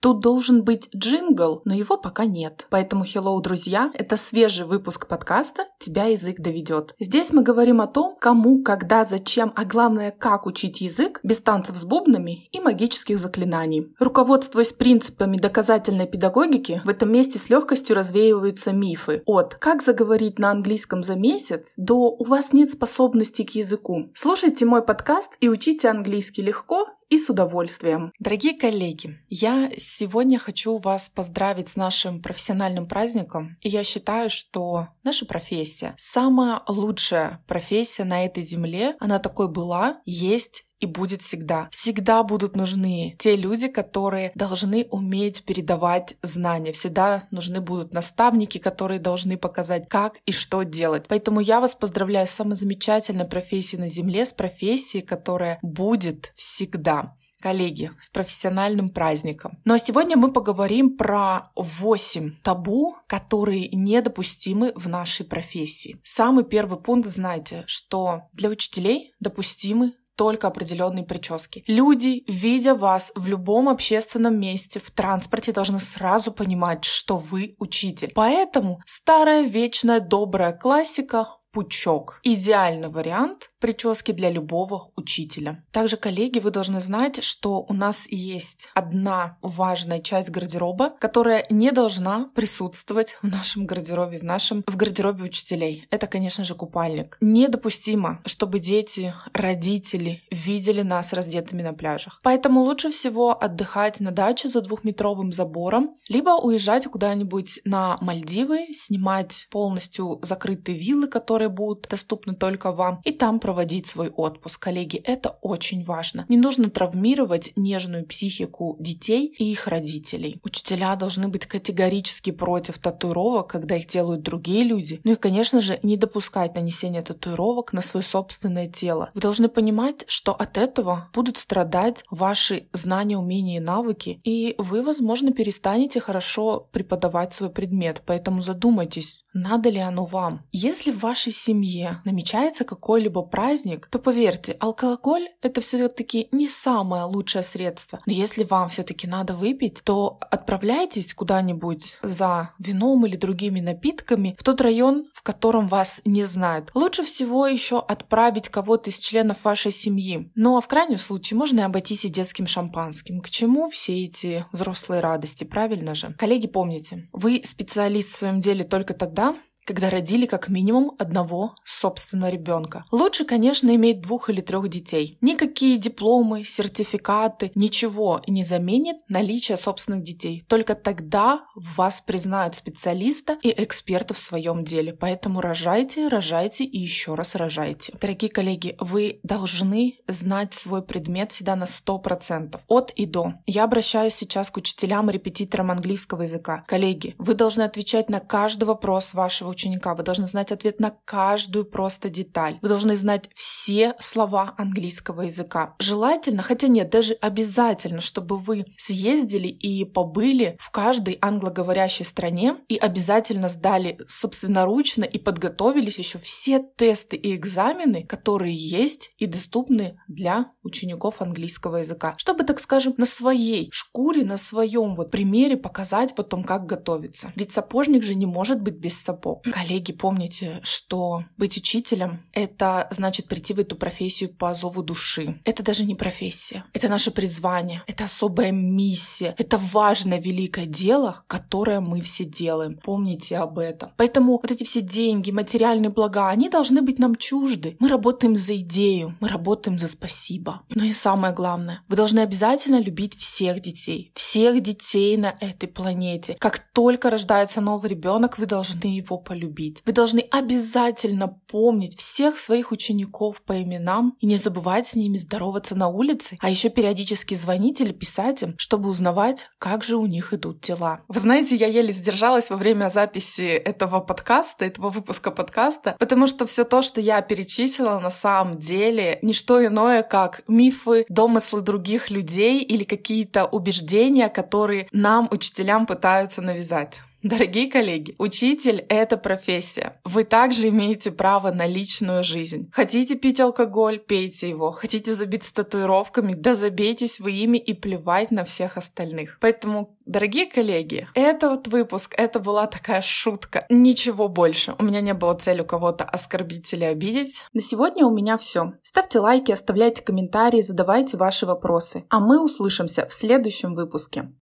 Тут должен быть джингл, но его пока нет. Поэтому, hello, друзья, это свежий выпуск подкаста «Тебя язык доведет». Здесь мы говорим о том, кому, когда, зачем, а главное, как учить язык без танцев с бубнами и магических заклинаний. Руководствуясь принципами доказательной педагогики, в этом месте с легкостью развеиваются мифы от «как заговорить на английском за месяц» до «у вас нет способности к языку». Слушайте мой подкаст и учите английский легко и с удовольствием. Дорогие коллеги, я сегодня хочу вас поздравить с нашим профессиональным праздником. И я считаю, что наша профессия самая лучшая профессия на этой земле. Она такой была, есть и будет всегда. Всегда будут нужны те люди, которые должны уметь передавать знания. Всегда нужны будут наставники, которые должны показать, как и что делать. Поэтому я вас поздравляю с самой замечательной профессией на Земле, с профессией, которая будет всегда коллеги, с профессиональным праздником. Ну а сегодня мы поговорим про 8 табу, которые недопустимы в нашей профессии. Самый первый пункт, знаете, что для учителей допустимы только определенные прически. Люди, видя вас в любом общественном месте, в транспорте, должны сразу понимать, что вы учитель. Поэтому старая вечная добрая классика пучок. Идеальный вариант прически для любого учителя. Также, коллеги, вы должны знать, что у нас есть одна важная часть гардероба, которая не должна присутствовать в нашем гардеробе, в нашем в гардеробе учителей. Это, конечно же, купальник. Недопустимо, чтобы дети, родители видели нас раздетыми на пляжах. Поэтому лучше всего отдыхать на даче за двухметровым забором, либо уезжать куда-нибудь на Мальдивы, снимать полностью закрытые виллы, которые будут доступны только вам, и там проводить свой отпуск. Коллеги, это очень важно. Не нужно травмировать нежную психику детей и их родителей. Учителя должны быть категорически против татуировок, когда их делают другие люди. Ну и, конечно же, не допускать нанесения татуировок на свое собственное тело. Вы должны понимать, что от этого будут страдать ваши знания, умения и навыки, и вы, возможно, перестанете хорошо преподавать свой предмет. Поэтому задумайтесь, надо ли оно вам. Если в вашей семье намечается какой-либо праздник, то поверьте, алкоголь это все-таки не самое лучшее средство. Но если вам все-таки надо выпить, то отправляйтесь куда-нибудь за вином или другими напитками в тот район, в котором вас не знают. Лучше всего еще отправить кого-то из членов вашей семьи. Ну а в крайнем случае можно и обойтись и детским шампанским. К чему все эти взрослые радости, правильно же? Коллеги, помните, вы специалист в своем деле только тогда, когда родили как минимум одного собственного ребенка. Лучше, конечно, иметь двух или трех детей. Никакие дипломы, сертификаты, ничего не заменит наличие собственных детей. Только тогда вас признают специалиста и эксперта в своем деле. Поэтому рожайте, рожайте и еще раз рожайте. Дорогие коллеги, вы должны знать свой предмет всегда на 100%. От и до. Я обращаюсь сейчас к учителям и репетиторам английского языка. Коллеги, вы должны отвечать на каждый вопрос вашего ученика, вы должны знать ответ на каждую просто деталь. Вы должны знать все слова английского языка. Желательно, хотя нет, даже обязательно, чтобы вы съездили и побыли в каждой англоговорящей стране и обязательно сдали собственноручно и подготовились еще все тесты и экзамены, которые есть и доступны для учеников английского языка. Чтобы, так скажем, на своей шкуре, на своем вот примере показать потом, как готовиться. Ведь сапожник же не может быть без сапог. Коллеги, помните, что быть учителем — это значит прийти в эту профессию по зову души. Это даже не профессия. Это наше призвание. Это особая миссия. Это важное, великое дело, которое мы все делаем. Помните об этом. Поэтому вот эти все деньги, материальные блага, они должны быть нам чужды. Мы работаем за идею, мы работаем за спасибо. Но и самое главное, вы должны обязательно любить всех детей. Всех детей на этой планете. Как только рождается новый ребенок, вы должны его полюбить любить. Вы должны обязательно помнить всех своих учеников по именам и не забывать с ними здороваться на улице, а еще периодически звонить или писать им, чтобы узнавать, как же у них идут дела. Вы знаете, я еле сдержалась во время записи этого подкаста, этого выпуска подкаста, потому что все то, что я перечислила, на самом деле не что иное, как мифы, домыслы других людей или какие-то убеждения, которые нам, учителям, пытаются навязать. Дорогие коллеги, учитель – это профессия. Вы также имеете право на личную жизнь. Хотите пить алкоголь – пейте его. Хотите забиться татуировками – да забейтесь вы ими и плевать на всех остальных. Поэтому, дорогие коллеги, это вот выпуск, это была такая шутка. Ничего больше. У меня не было цели кого-то оскорбить или обидеть. На сегодня у меня все. Ставьте лайки, оставляйте комментарии, задавайте ваши вопросы. А мы услышимся в следующем выпуске.